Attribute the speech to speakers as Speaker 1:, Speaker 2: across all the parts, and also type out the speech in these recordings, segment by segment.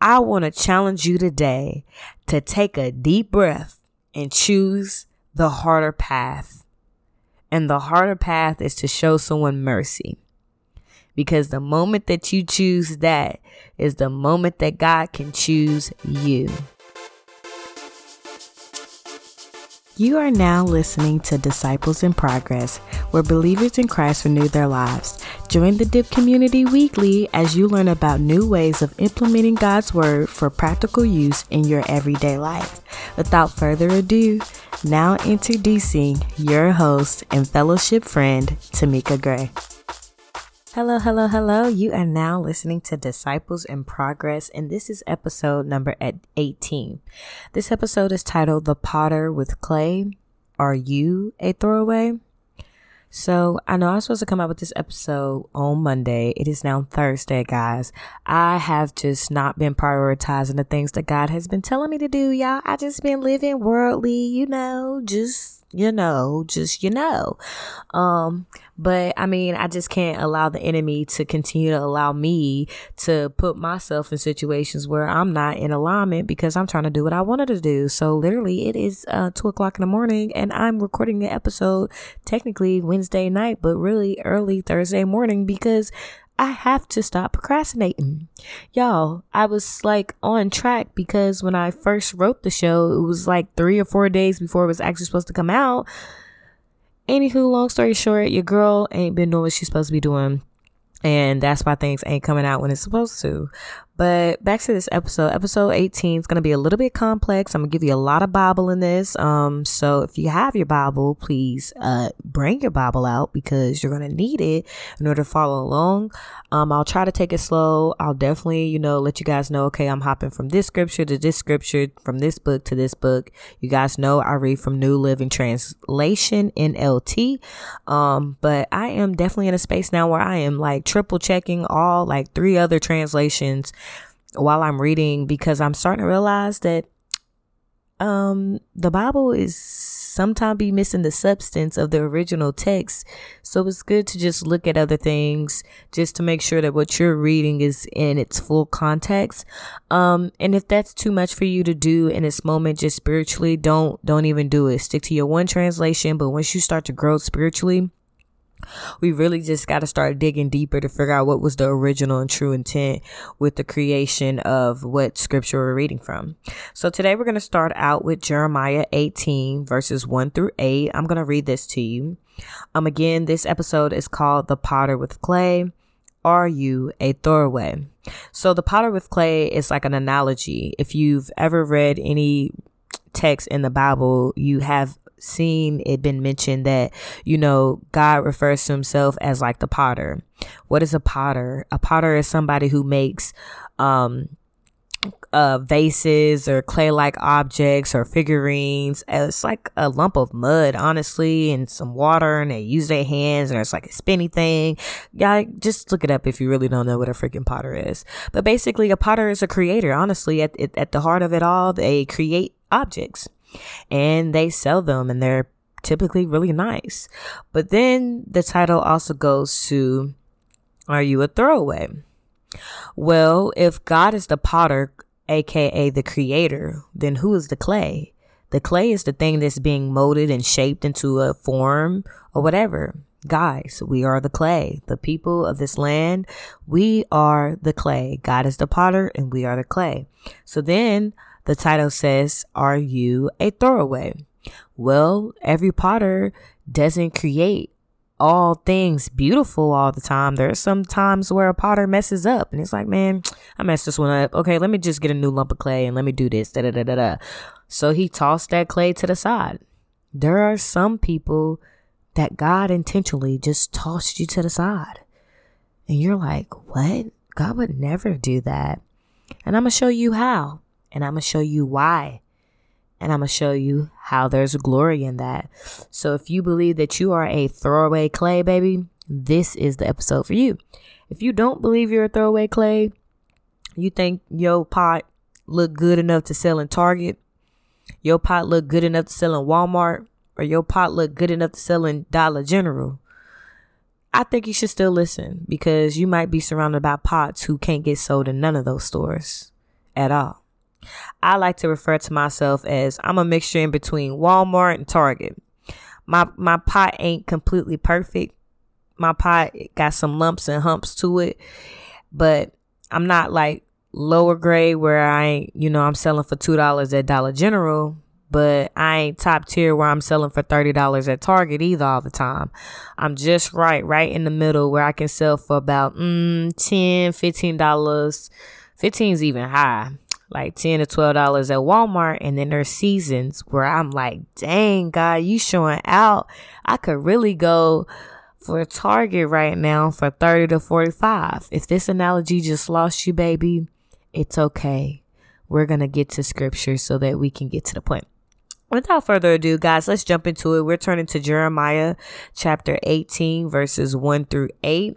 Speaker 1: I want to challenge you today to take a deep breath and choose the harder path. And the harder path is to show someone mercy. Because the moment that you choose that is the moment that God can choose you. You are now listening to Disciples in Progress, where believers in Christ renew their lives. Join the DIP community weekly as you learn about new ways of implementing God's Word for practical use in your everyday life. Without further ado, now introducing your host and fellowship friend, Tamika Gray. Hello, hello, hello. You are now listening to Disciples in Progress, and this is episode number 18. This episode is titled The Potter with Clay. Are you a throwaway? So I know I was supposed to come out with this episode on Monday. It is now Thursday, guys. I have just not been prioritizing the things that God has been telling me to do, y'all. I just been living worldly, you know, just you know, just you know. Um, but I mean, I just can't allow the enemy to continue to allow me to put myself in situations where I'm not in alignment because I'm trying to do what I wanted to do. So literally, it is uh, two o'clock in the morning, and I'm recording the episode technically Wednesday night, but really early Thursday morning because I have to stop procrastinating. Y'all, I was like on track because when I first wrote the show, it was like three or four days before it was actually supposed to come out. Anywho, long story short, your girl ain't been doing what she's supposed to be doing. And that's why things ain't coming out when it's supposed to. But back to this episode, episode 18 is going to be a little bit complex. I'm going to give you a lot of Bible in this. Um, so if you have your Bible, please, uh, bring your Bible out because you're going to need it in order to follow along. Um, I'll try to take it slow. I'll definitely, you know, let you guys know, okay, I'm hopping from this scripture to this scripture, from this book to this book. You guys know I read from New Living Translation NLT. Um, but I am definitely in a space now where I am like triple checking all like three other translations while I'm reading because I'm starting to realize that um the Bible is sometimes be missing the substance of the original text. So it's good to just look at other things just to make sure that what you're reading is in its full context. Um and if that's too much for you to do in this moment just spiritually, don't don't even do it. Stick to your one translation, but once you start to grow spiritually, we really just got to start digging deeper to figure out what was the original and true intent with the creation of what scripture we're reading from. So today we're going to start out with Jeremiah 18 verses 1 through 8. I'm going to read this to you. Um again, this episode is called The Potter with Clay. Are you a throwaway? So the potter with clay is like an analogy. If you've ever read any text in the Bible, you have seen it been mentioned that, you know, God refers to himself as like the potter. What is a potter? A potter is somebody who makes, um, uh, vases or clay like objects or figurines. It's like a lump of mud, honestly, and some water, and they use their hands, and it's like a spinny thing. Yeah, just look it up if you really don't know what a freaking potter is. But basically, a potter is a creator, honestly. At, at the heart of it all, they create objects and they sell them and they're typically really nice. But then the title also goes to Are you a throwaway? Well, if God is the potter, aka the creator, then who is the clay? The clay is the thing that's being molded and shaped into a form or whatever. Guys, we are the clay. The people of this land, we are the clay. God is the potter and we are the clay. So then the title says, Are you a throwaway? Well, every potter doesn't create all things beautiful all the time. There are some times where a potter messes up and it's like, man, I messed this one up. Okay, let me just get a new lump of clay and let me do this. Da da da da da. So he tossed that clay to the side. There are some people that God intentionally just tossed you to the side. And you're like, what? God would never do that. And I'm going to show you how and I'm going to show you why. And I'm going to show you how there's glory in that. So if you believe that you are a throwaway clay, baby, this is the episode for you. If you don't believe you're a throwaway clay, you think your pot look good enough to sell in Target, your pot look good enough to sell in Walmart, or your pot look good enough to sell in Dollar General, I think you should still listen because you might be surrounded by pots who can't get sold in none of those stores at all. I like to refer to myself as I'm a mixture in between Walmart and Target. My my pot ain't completely perfect. My pot got some lumps and humps to it, but I'm not like lower grade where I ain't, you know, I'm selling for two dollars at Dollar General, but I ain't top tier where I'm selling for thirty dollars at Target either all the time. I'm just right, right in the middle where I can sell for about mm, 10 15 dollars. 15's even high like 10 to 12 dollars at Walmart and then there's seasons where I'm like dang God you showing out. I could really go for Target right now for 30 to 45 if this analogy just lost you baby it's okay. We're gonna get to scripture so that we can get to the point. Without further ado guys let's jump into it. We're turning to Jeremiah chapter 18 verses 1 through 8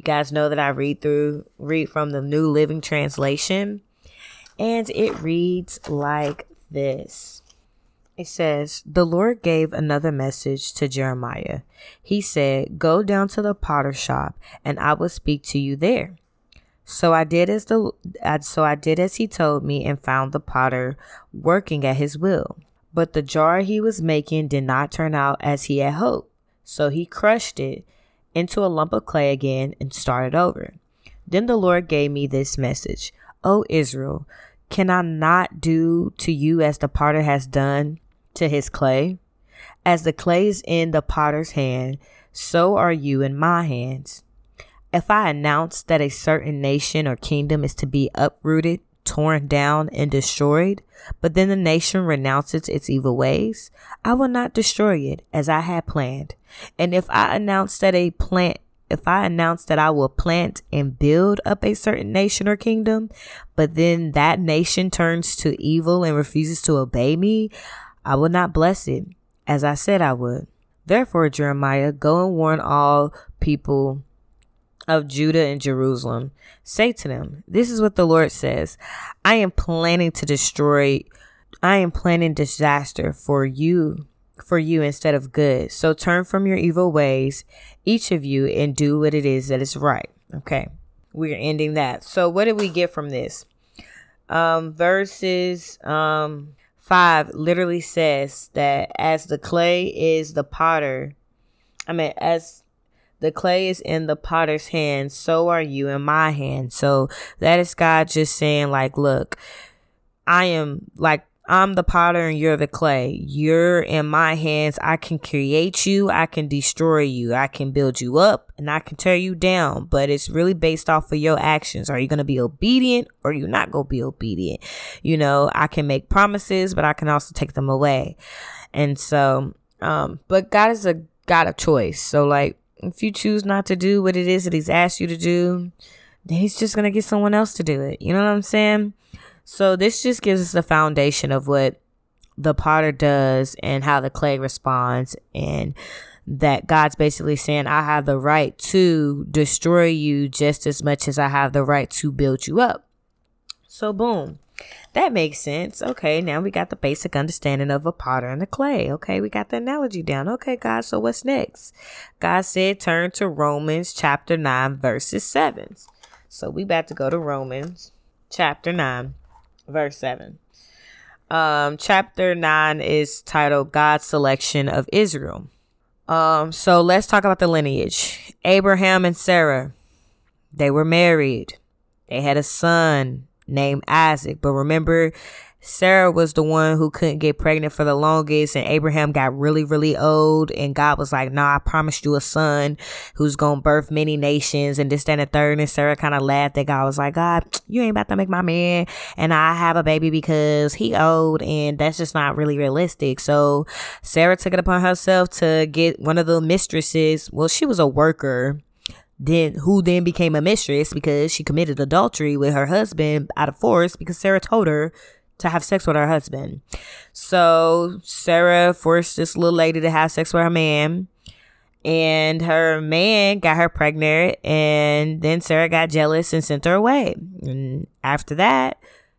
Speaker 1: you guys know that I read through read from the New Living Translation and it reads like this It says, The Lord gave another message to Jeremiah. He said, Go down to the potter shop, and I will speak to you there. So I did as the so I did as he told me and found the potter working at his will. But the jar he was making did not turn out as he had hoped. So he crushed it into a lump of clay again and started over. Then the Lord gave me this message. O Israel, can I not do to you as the potter has done to his clay? As the clay is in the potter's hand, so are you in my hands. If I announce that a certain nation or kingdom is to be uprooted, torn down, and destroyed, but then the nation renounces its evil ways, I will not destroy it as I had planned. And if I announce that a plant if I announce that I will plant and build up a certain nation or kingdom, but then that nation turns to evil and refuses to obey me, I will not bless it, as I said I would. Therefore, Jeremiah, go and warn all people of Judah and Jerusalem. Say to them, This is what the Lord says I am planning to destroy, I am planning disaster for you for you instead of good. So turn from your evil ways, each of you, and do what it is that is right. Okay. We're ending that. So what did we get from this? Um, verses um five literally says that as the clay is the potter, I mean as the clay is in the potter's hand, so are you in my hand. So that is God just saying, like, look, I am like I'm the potter and you're the clay. You're in my hands. I can create you. I can destroy you. I can build you up and I can tear you down. But it's really based off of your actions. Are you going to be obedient or you not going to be obedient? You know, I can make promises, but I can also take them away. And so, um, but God is a God of choice. So like, if you choose not to do what it is that he's asked you to do, then he's just going to get someone else to do it. You know what I'm saying? So this just gives us the foundation of what the potter does and how the clay responds and that God's basically saying I have the right to destroy you just as much as I have the right to build you up. So boom. That makes sense. Okay, now we got the basic understanding of a potter and the clay. Okay, we got the analogy down. Okay, God, so what's next? God said turn to Romans chapter 9 verses 7. So we about to go to Romans chapter 9 verse 7. Um, chapter 9 is titled God's Selection of Israel. Um, so let's talk about the lineage. Abraham and Sarah, they were married. They had a son named Isaac. But remember, Sarah was the one who couldn't get pregnant for the longest, and Abraham got really, really old. And God was like, Nah, I promised you a son who's gonna birth many nations, and this, that, and the third. And Sarah kind of laughed at God, was like, God, you ain't about to make my man and I have a baby because he old, and that's just not really realistic. So Sarah took it upon herself to get one of the mistresses. Well, she was a worker then who then became a mistress because she committed adultery with her husband out of force because Sarah told her to have sex with her husband. So Sarah forced this little lady to have sex with her man. And her man got her pregnant, and then Sarah got jealous and sent her away. And after that,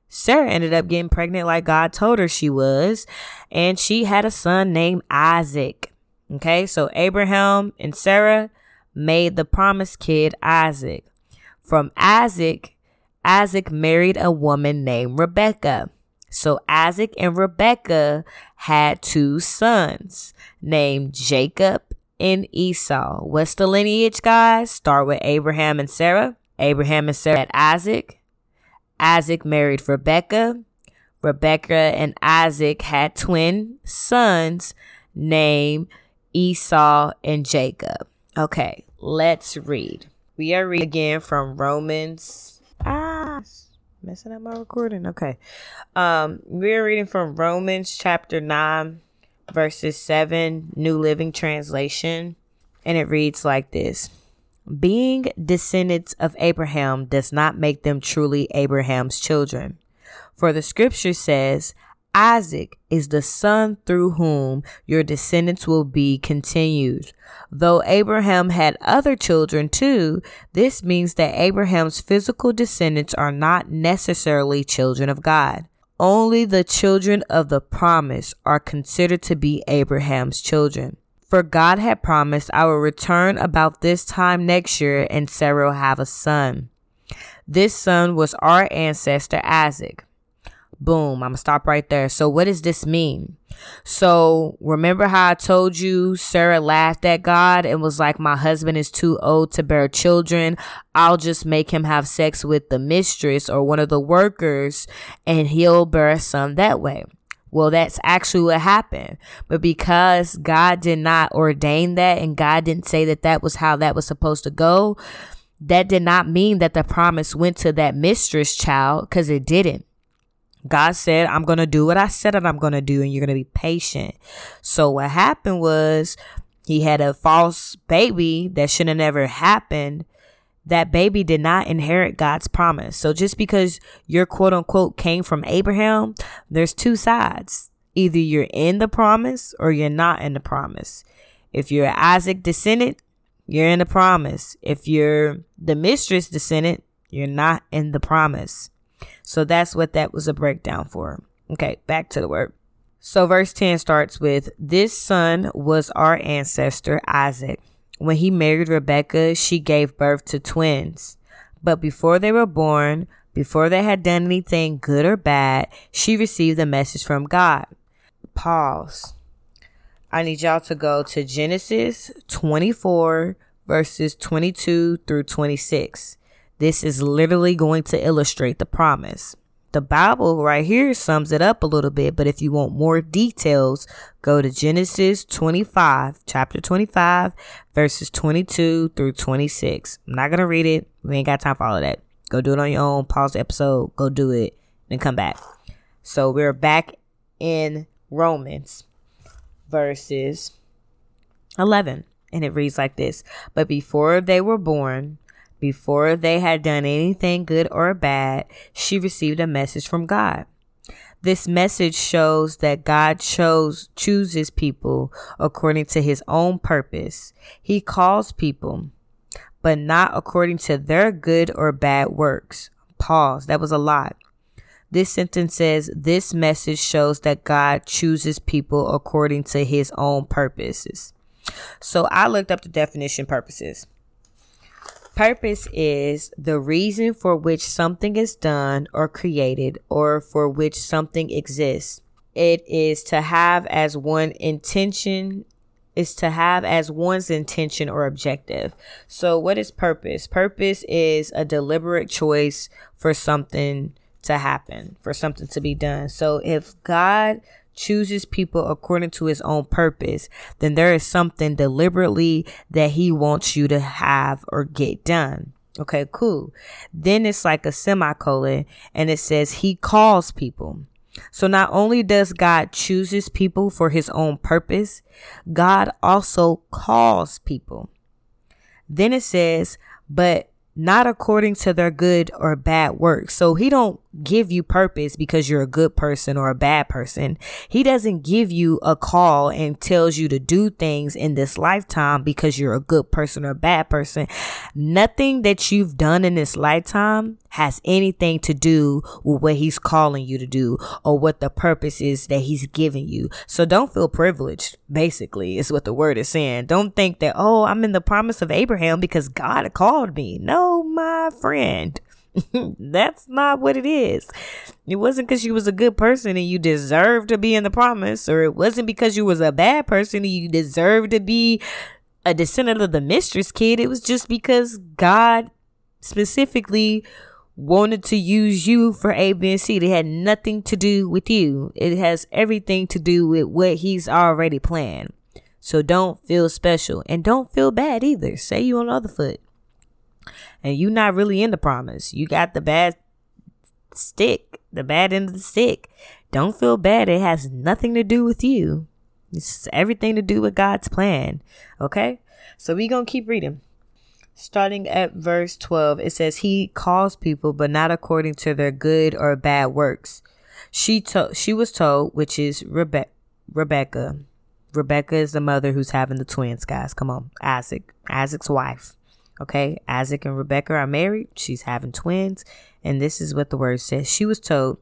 Speaker 1: Sarah ended up getting pregnant like God told her she was, and she had a son named Isaac. Okay, so Abraham and Sarah made the promised kid Isaac. From Isaac, Isaac married a woman named Rebecca. So Isaac and Rebecca had two sons named Jacob and Esau. What's the lineage, guys? Start with Abraham and Sarah. Abraham and Sarah had Isaac. Isaac married Rebecca. Rebecca and Isaac had twin sons named Esau and Jacob. Okay, let's read. We are reading again from Romans. Messing up my recording. Okay. Um, we're reading from Romans chapter 9, verses 7, New Living Translation. And it reads like this Being descendants of Abraham does not make them truly Abraham's children. For the scripture says, Isaac is the son through whom your descendants will be continued. Though Abraham had other children too, this means that Abraham's physical descendants are not necessarily children of God. Only the children of the promise are considered to be Abraham's children. For God had promised, I will return about this time next year and Sarah will have a son. This son was our ancestor Isaac. Boom. I'm to stop right there. So, what does this mean? So, remember how I told you Sarah laughed at God and was like, My husband is too old to bear children. I'll just make him have sex with the mistress or one of the workers and he'll bear a son that way. Well, that's actually what happened. But because God did not ordain that and God didn't say that that was how that was supposed to go, that did not mean that the promise went to that mistress child because it didn't. God said, I'm going to do what I said that I'm going to do, and you're going to be patient. So, what happened was he had a false baby that should have never happened. That baby did not inherit God's promise. So, just because your quote unquote came from Abraham, there's two sides. Either you're in the promise or you're not in the promise. If you're Isaac descendant, you're in the promise. If you're the mistress descendant, you're not in the promise. So that's what that was a breakdown for. Okay, back to the word. So verse 10 starts with This son was our ancestor Isaac. When he married Rebekah, she gave birth to twins. But before they were born, before they had done anything good or bad, she received a message from God. Pause. I need y'all to go to Genesis 24, verses 22 through 26. This is literally going to illustrate the promise. The Bible right here sums it up a little bit, but if you want more details, go to Genesis 25, chapter 25, verses 22 through 26. I'm not going to read it. We ain't got time for all of that. Go do it on your own. Pause the episode, go do it, then come back. So we're back in Romans, verses 11, and it reads like this But before they were born, before they had done anything good or bad, she received a message from God. This message shows that God chose chooses people according to his own purpose. He calls people, but not according to their good or bad works. Pause. That was a lot. This sentence says this message shows that God chooses people according to his own purposes. So I looked up the definition purposes. Purpose is the reason for which something is done or created or for which something exists. It is to have as one intention is to have as one's intention or objective. So what is purpose? Purpose is a deliberate choice for something to happen, for something to be done. So if God chooses people according to his own purpose, then there is something deliberately that he wants you to have or get done. Okay, cool. Then it's like a semicolon and it says he calls people. So not only does God chooses people for his own purpose, God also calls people. Then it says, but not according to their good or bad works. So he don't give you purpose because you're a good person or a bad person. He doesn't give you a call and tells you to do things in this lifetime because you're a good person or a bad person. Nothing that you've done in this lifetime has anything to do with what he's calling you to do or what the purpose is that he's giving you. So don't feel privileged, basically, is what the word is saying. Don't think that, oh, I'm in the promise of Abraham because God called me. No, my friend. That's not what it is. It wasn't because you was a good person and you deserved to be in the promise, or it wasn't because you was a bad person and you deserved to be a descendant of the mistress kid. It was just because God specifically wanted to use you for A, B, and C. It had nothing to do with you. It has everything to do with what He's already planned. So don't feel special and don't feel bad either. Say you on the other foot. And you're not really in the promise. You got the bad stick, the bad end of the stick. Don't feel bad. It has nothing to do with you. It's everything to do with God's plan. Okay? So we going to keep reading. Starting at verse 12, it says, He calls people, but not according to their good or bad works. She told she was told, which is Rebe- Rebecca, Rebecca is the mother who's having the twins, guys. Come on. Isaac. Isaac's wife. Okay. Isaac and Rebecca are married. She's having twins. And this is what the word says. She was told,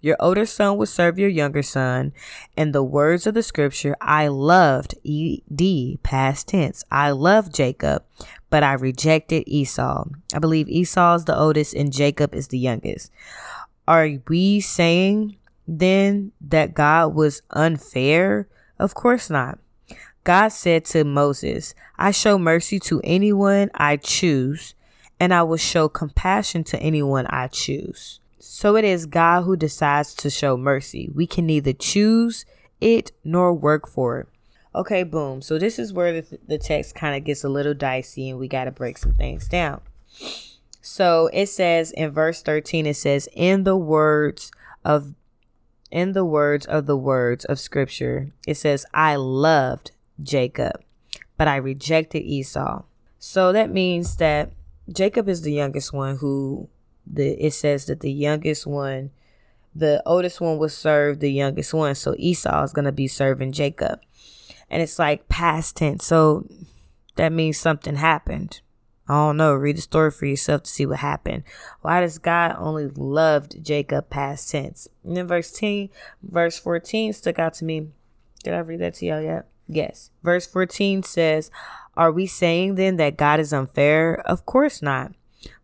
Speaker 1: Your older son will serve your younger son. And the words of the scripture, I loved, E-D, past tense. I loved Jacob, but I rejected Esau. I believe Esau is the oldest and Jacob is the youngest. Are we saying then that God was unfair? Of course not. God said to Moses, I show mercy to anyone I choose, and I will show compassion to anyone I choose. So it is God who decides to show mercy. We can neither choose it nor work for it. Okay, boom. So this is where the, the text kind of gets a little dicey and we got to break some things down. So it says in verse 13, it says, In the words of in the words of the words of scripture, it says, I loved Jacob, but I rejected Esau. So that means that Jacob is the youngest one who the it says that the youngest one, the oldest one will serve the youngest one. So Esau is gonna be serving Jacob. And it's like past tense. So that means something happened. I don't know. Read the story for yourself to see what happened. Why does God only loved Jacob past tense? And then verse 10, verse 14 stuck out to me. Did I read that to y'all yet? Yes. Verse 14 says, Are we saying then that God is unfair? Of course not.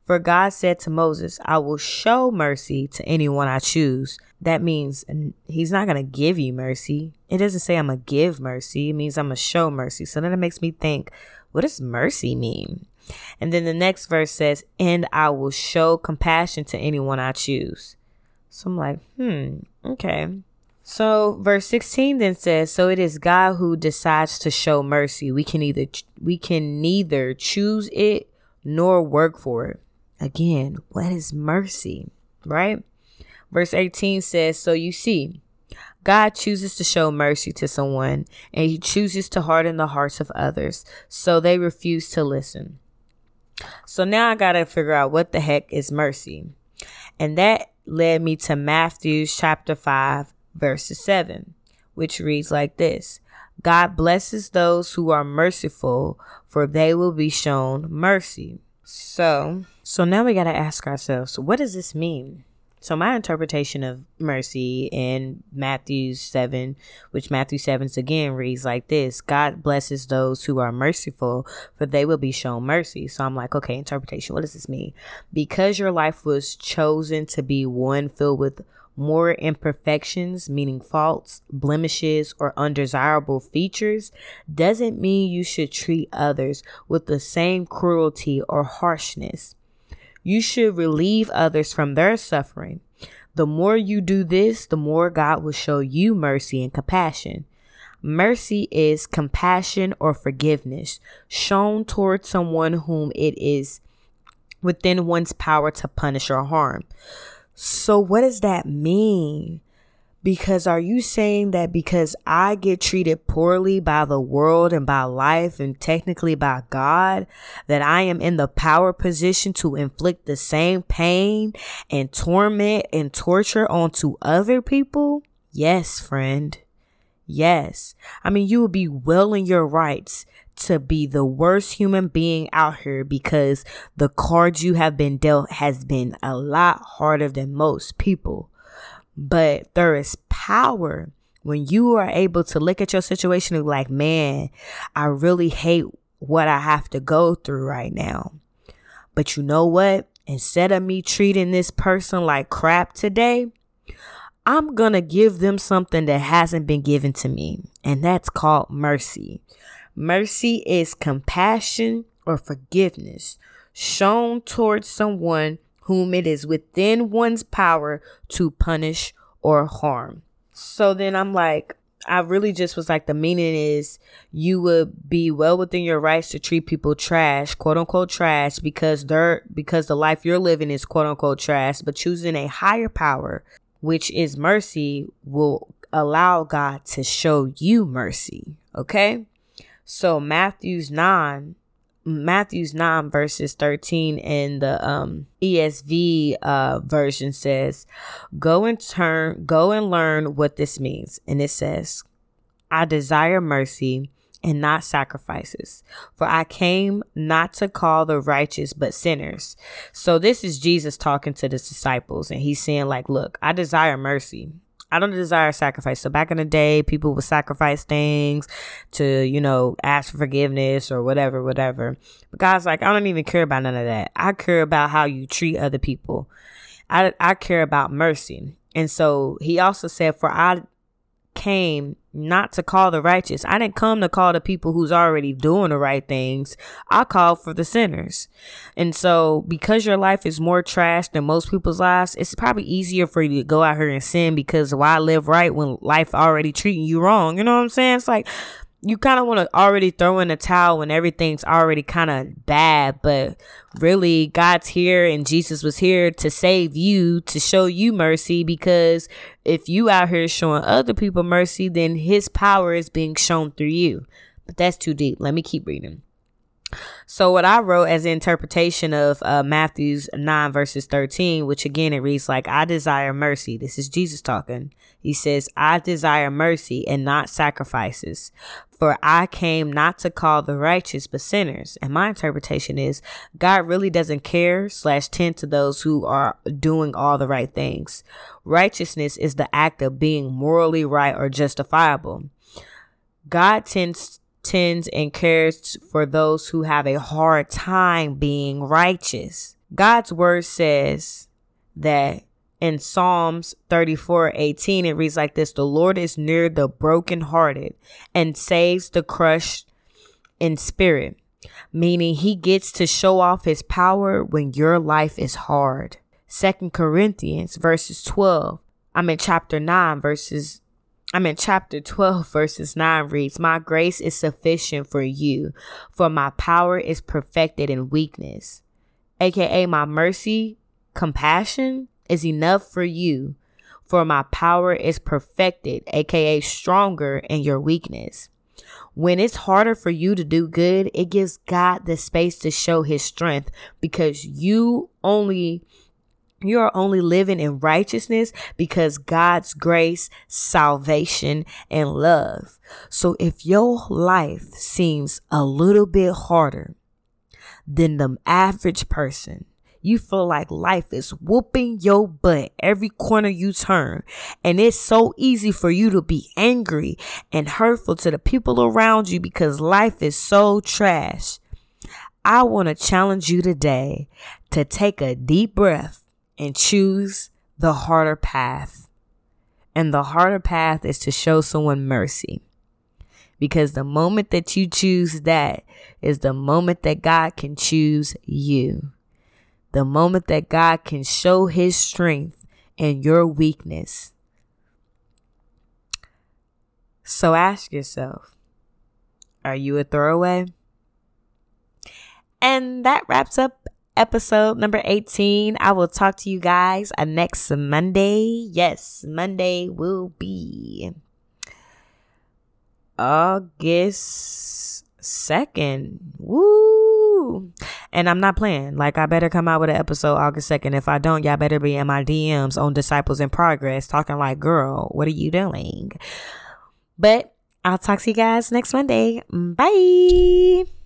Speaker 1: For God said to Moses, I will show mercy to anyone I choose. That means he's not going to give you mercy. It doesn't say I'm going to give mercy. It means I'm going to show mercy. So then it makes me think, what does mercy mean? And then the next verse says, And I will show compassion to anyone I choose. So I'm like, hmm, okay. So verse 16 then says, So it is God who decides to show mercy. We can either we can neither choose it nor work for it. Again, what is mercy? Right? Verse 18 says, So you see, God chooses to show mercy to someone, and he chooses to harden the hearts of others, so they refuse to listen. So now I got to figure out what the heck is mercy. And that led me to Matthew chapter 5, verses 7, which reads like this God blesses those who are merciful, for they will be shown mercy. So, so now we got to ask ourselves, what does this mean? So my interpretation of mercy in Matthew 7, which Matthew 7 again reads like this God blesses those who are merciful, for they will be shown mercy. So I'm like, okay, interpretation, what does this mean? Because your life was chosen to be one filled with more imperfections, meaning faults, blemishes, or undesirable features, doesn't mean you should treat others with the same cruelty or harshness. You should relieve others from their suffering. The more you do this, the more God will show you mercy and compassion. Mercy is compassion or forgiveness shown towards someone whom it is within one's power to punish or harm. So, what does that mean? Because are you saying that because I get treated poorly by the world and by life and technically by God, that I am in the power position to inflict the same pain and torment and torture onto other people? Yes, friend. Yes. I mean, you would be well in your rights to be the worst human being out here because the cards you have been dealt has been a lot harder than most people. But there is power when you are able to look at your situation and be like, man, I really hate what I have to go through right now. But you know what? instead of me treating this person like crap today, I'm going to give them something that hasn't been given to me. And that's called mercy. Mercy is compassion or forgiveness shown towards someone whom it is within one's power to punish or harm. So then I'm like, I really just was like, the meaning is you would be well within your rights to treat people trash, quote unquote trash, because they're because the life you're living is quote unquote trash, but choosing a higher power, which is mercy, will allow God to show you mercy. Okay. So Matthew's 9 Matthew's 9 verses 13 in the um ESV uh version says, "Go and turn go and learn what this means." And it says, "I desire mercy and not sacrifices, for I came not to call the righteous but sinners." So this is Jesus talking to the disciples and he's saying like, "Look, I desire mercy. I don't desire sacrifice. So back in the day, people would sacrifice things to, you know, ask for forgiveness or whatever, whatever. But God's like, I don't even care about none of that. I care about how you treat other people. I, I care about mercy. And so he also said, For I came not to call the righteous. I didn't come to call the people who's already doing the right things. I called for the sinners. And so because your life is more trash than most people's lives, it's probably easier for you to go out here and sin because why live right when life already treating you wrong? You know what I'm saying? It's like you kind of want to already throw in a towel when everything's already kind of bad, but really God's here and Jesus was here to save you, to show you mercy because if you out here showing other people mercy, then his power is being shown through you. But that's too deep. Let me keep reading. So what I wrote as an interpretation of uh, Matthew's 9 verses 13, which again it reads like, I desire mercy. This is Jesus talking. He says, I desire mercy and not sacrifices. For I came not to call the righteous, but sinners. And my interpretation is God really doesn't care slash tend to those who are doing all the right things. Righteousness is the act of being morally right or justifiable. God tends tends and cares for those who have a hard time being righteous. God's word says that in Psalms 34 18, it reads like this The Lord is near the brokenhearted and saves the crushed in spirit, meaning he gets to show off his power when your life is hard. Second Corinthians verses 12. I'm in chapter 9 verses I'm in chapter 12, verses 9 reads, My grace is sufficient for you, for my power is perfected in weakness. AKA, my mercy, compassion is enough for you, for my power is perfected, AKA, stronger in your weakness. When it's harder for you to do good, it gives God the space to show his strength because you only you are only living in righteousness because God's grace, salvation, and love. So if your life seems a little bit harder than the average person, you feel like life is whooping your butt every corner you turn. And it's so easy for you to be angry and hurtful to the people around you because life is so trash. I want to challenge you today to take a deep breath and choose the harder path. And the harder path is to show someone mercy. Because the moment that you choose that is the moment that God can choose you. The moment that God can show his strength in your weakness. So ask yourself, are you a throwaway? And that wraps up episode number 18. I will talk to you guys next Monday. Yes, Monday will be August 2nd. And I'm not playing. Like, I better come out with an episode August 2nd. If I don't, y'all better be in my DMs on Disciples in Progress talking like, girl, what are you doing? But I'll talk to you guys next Monday. Bye.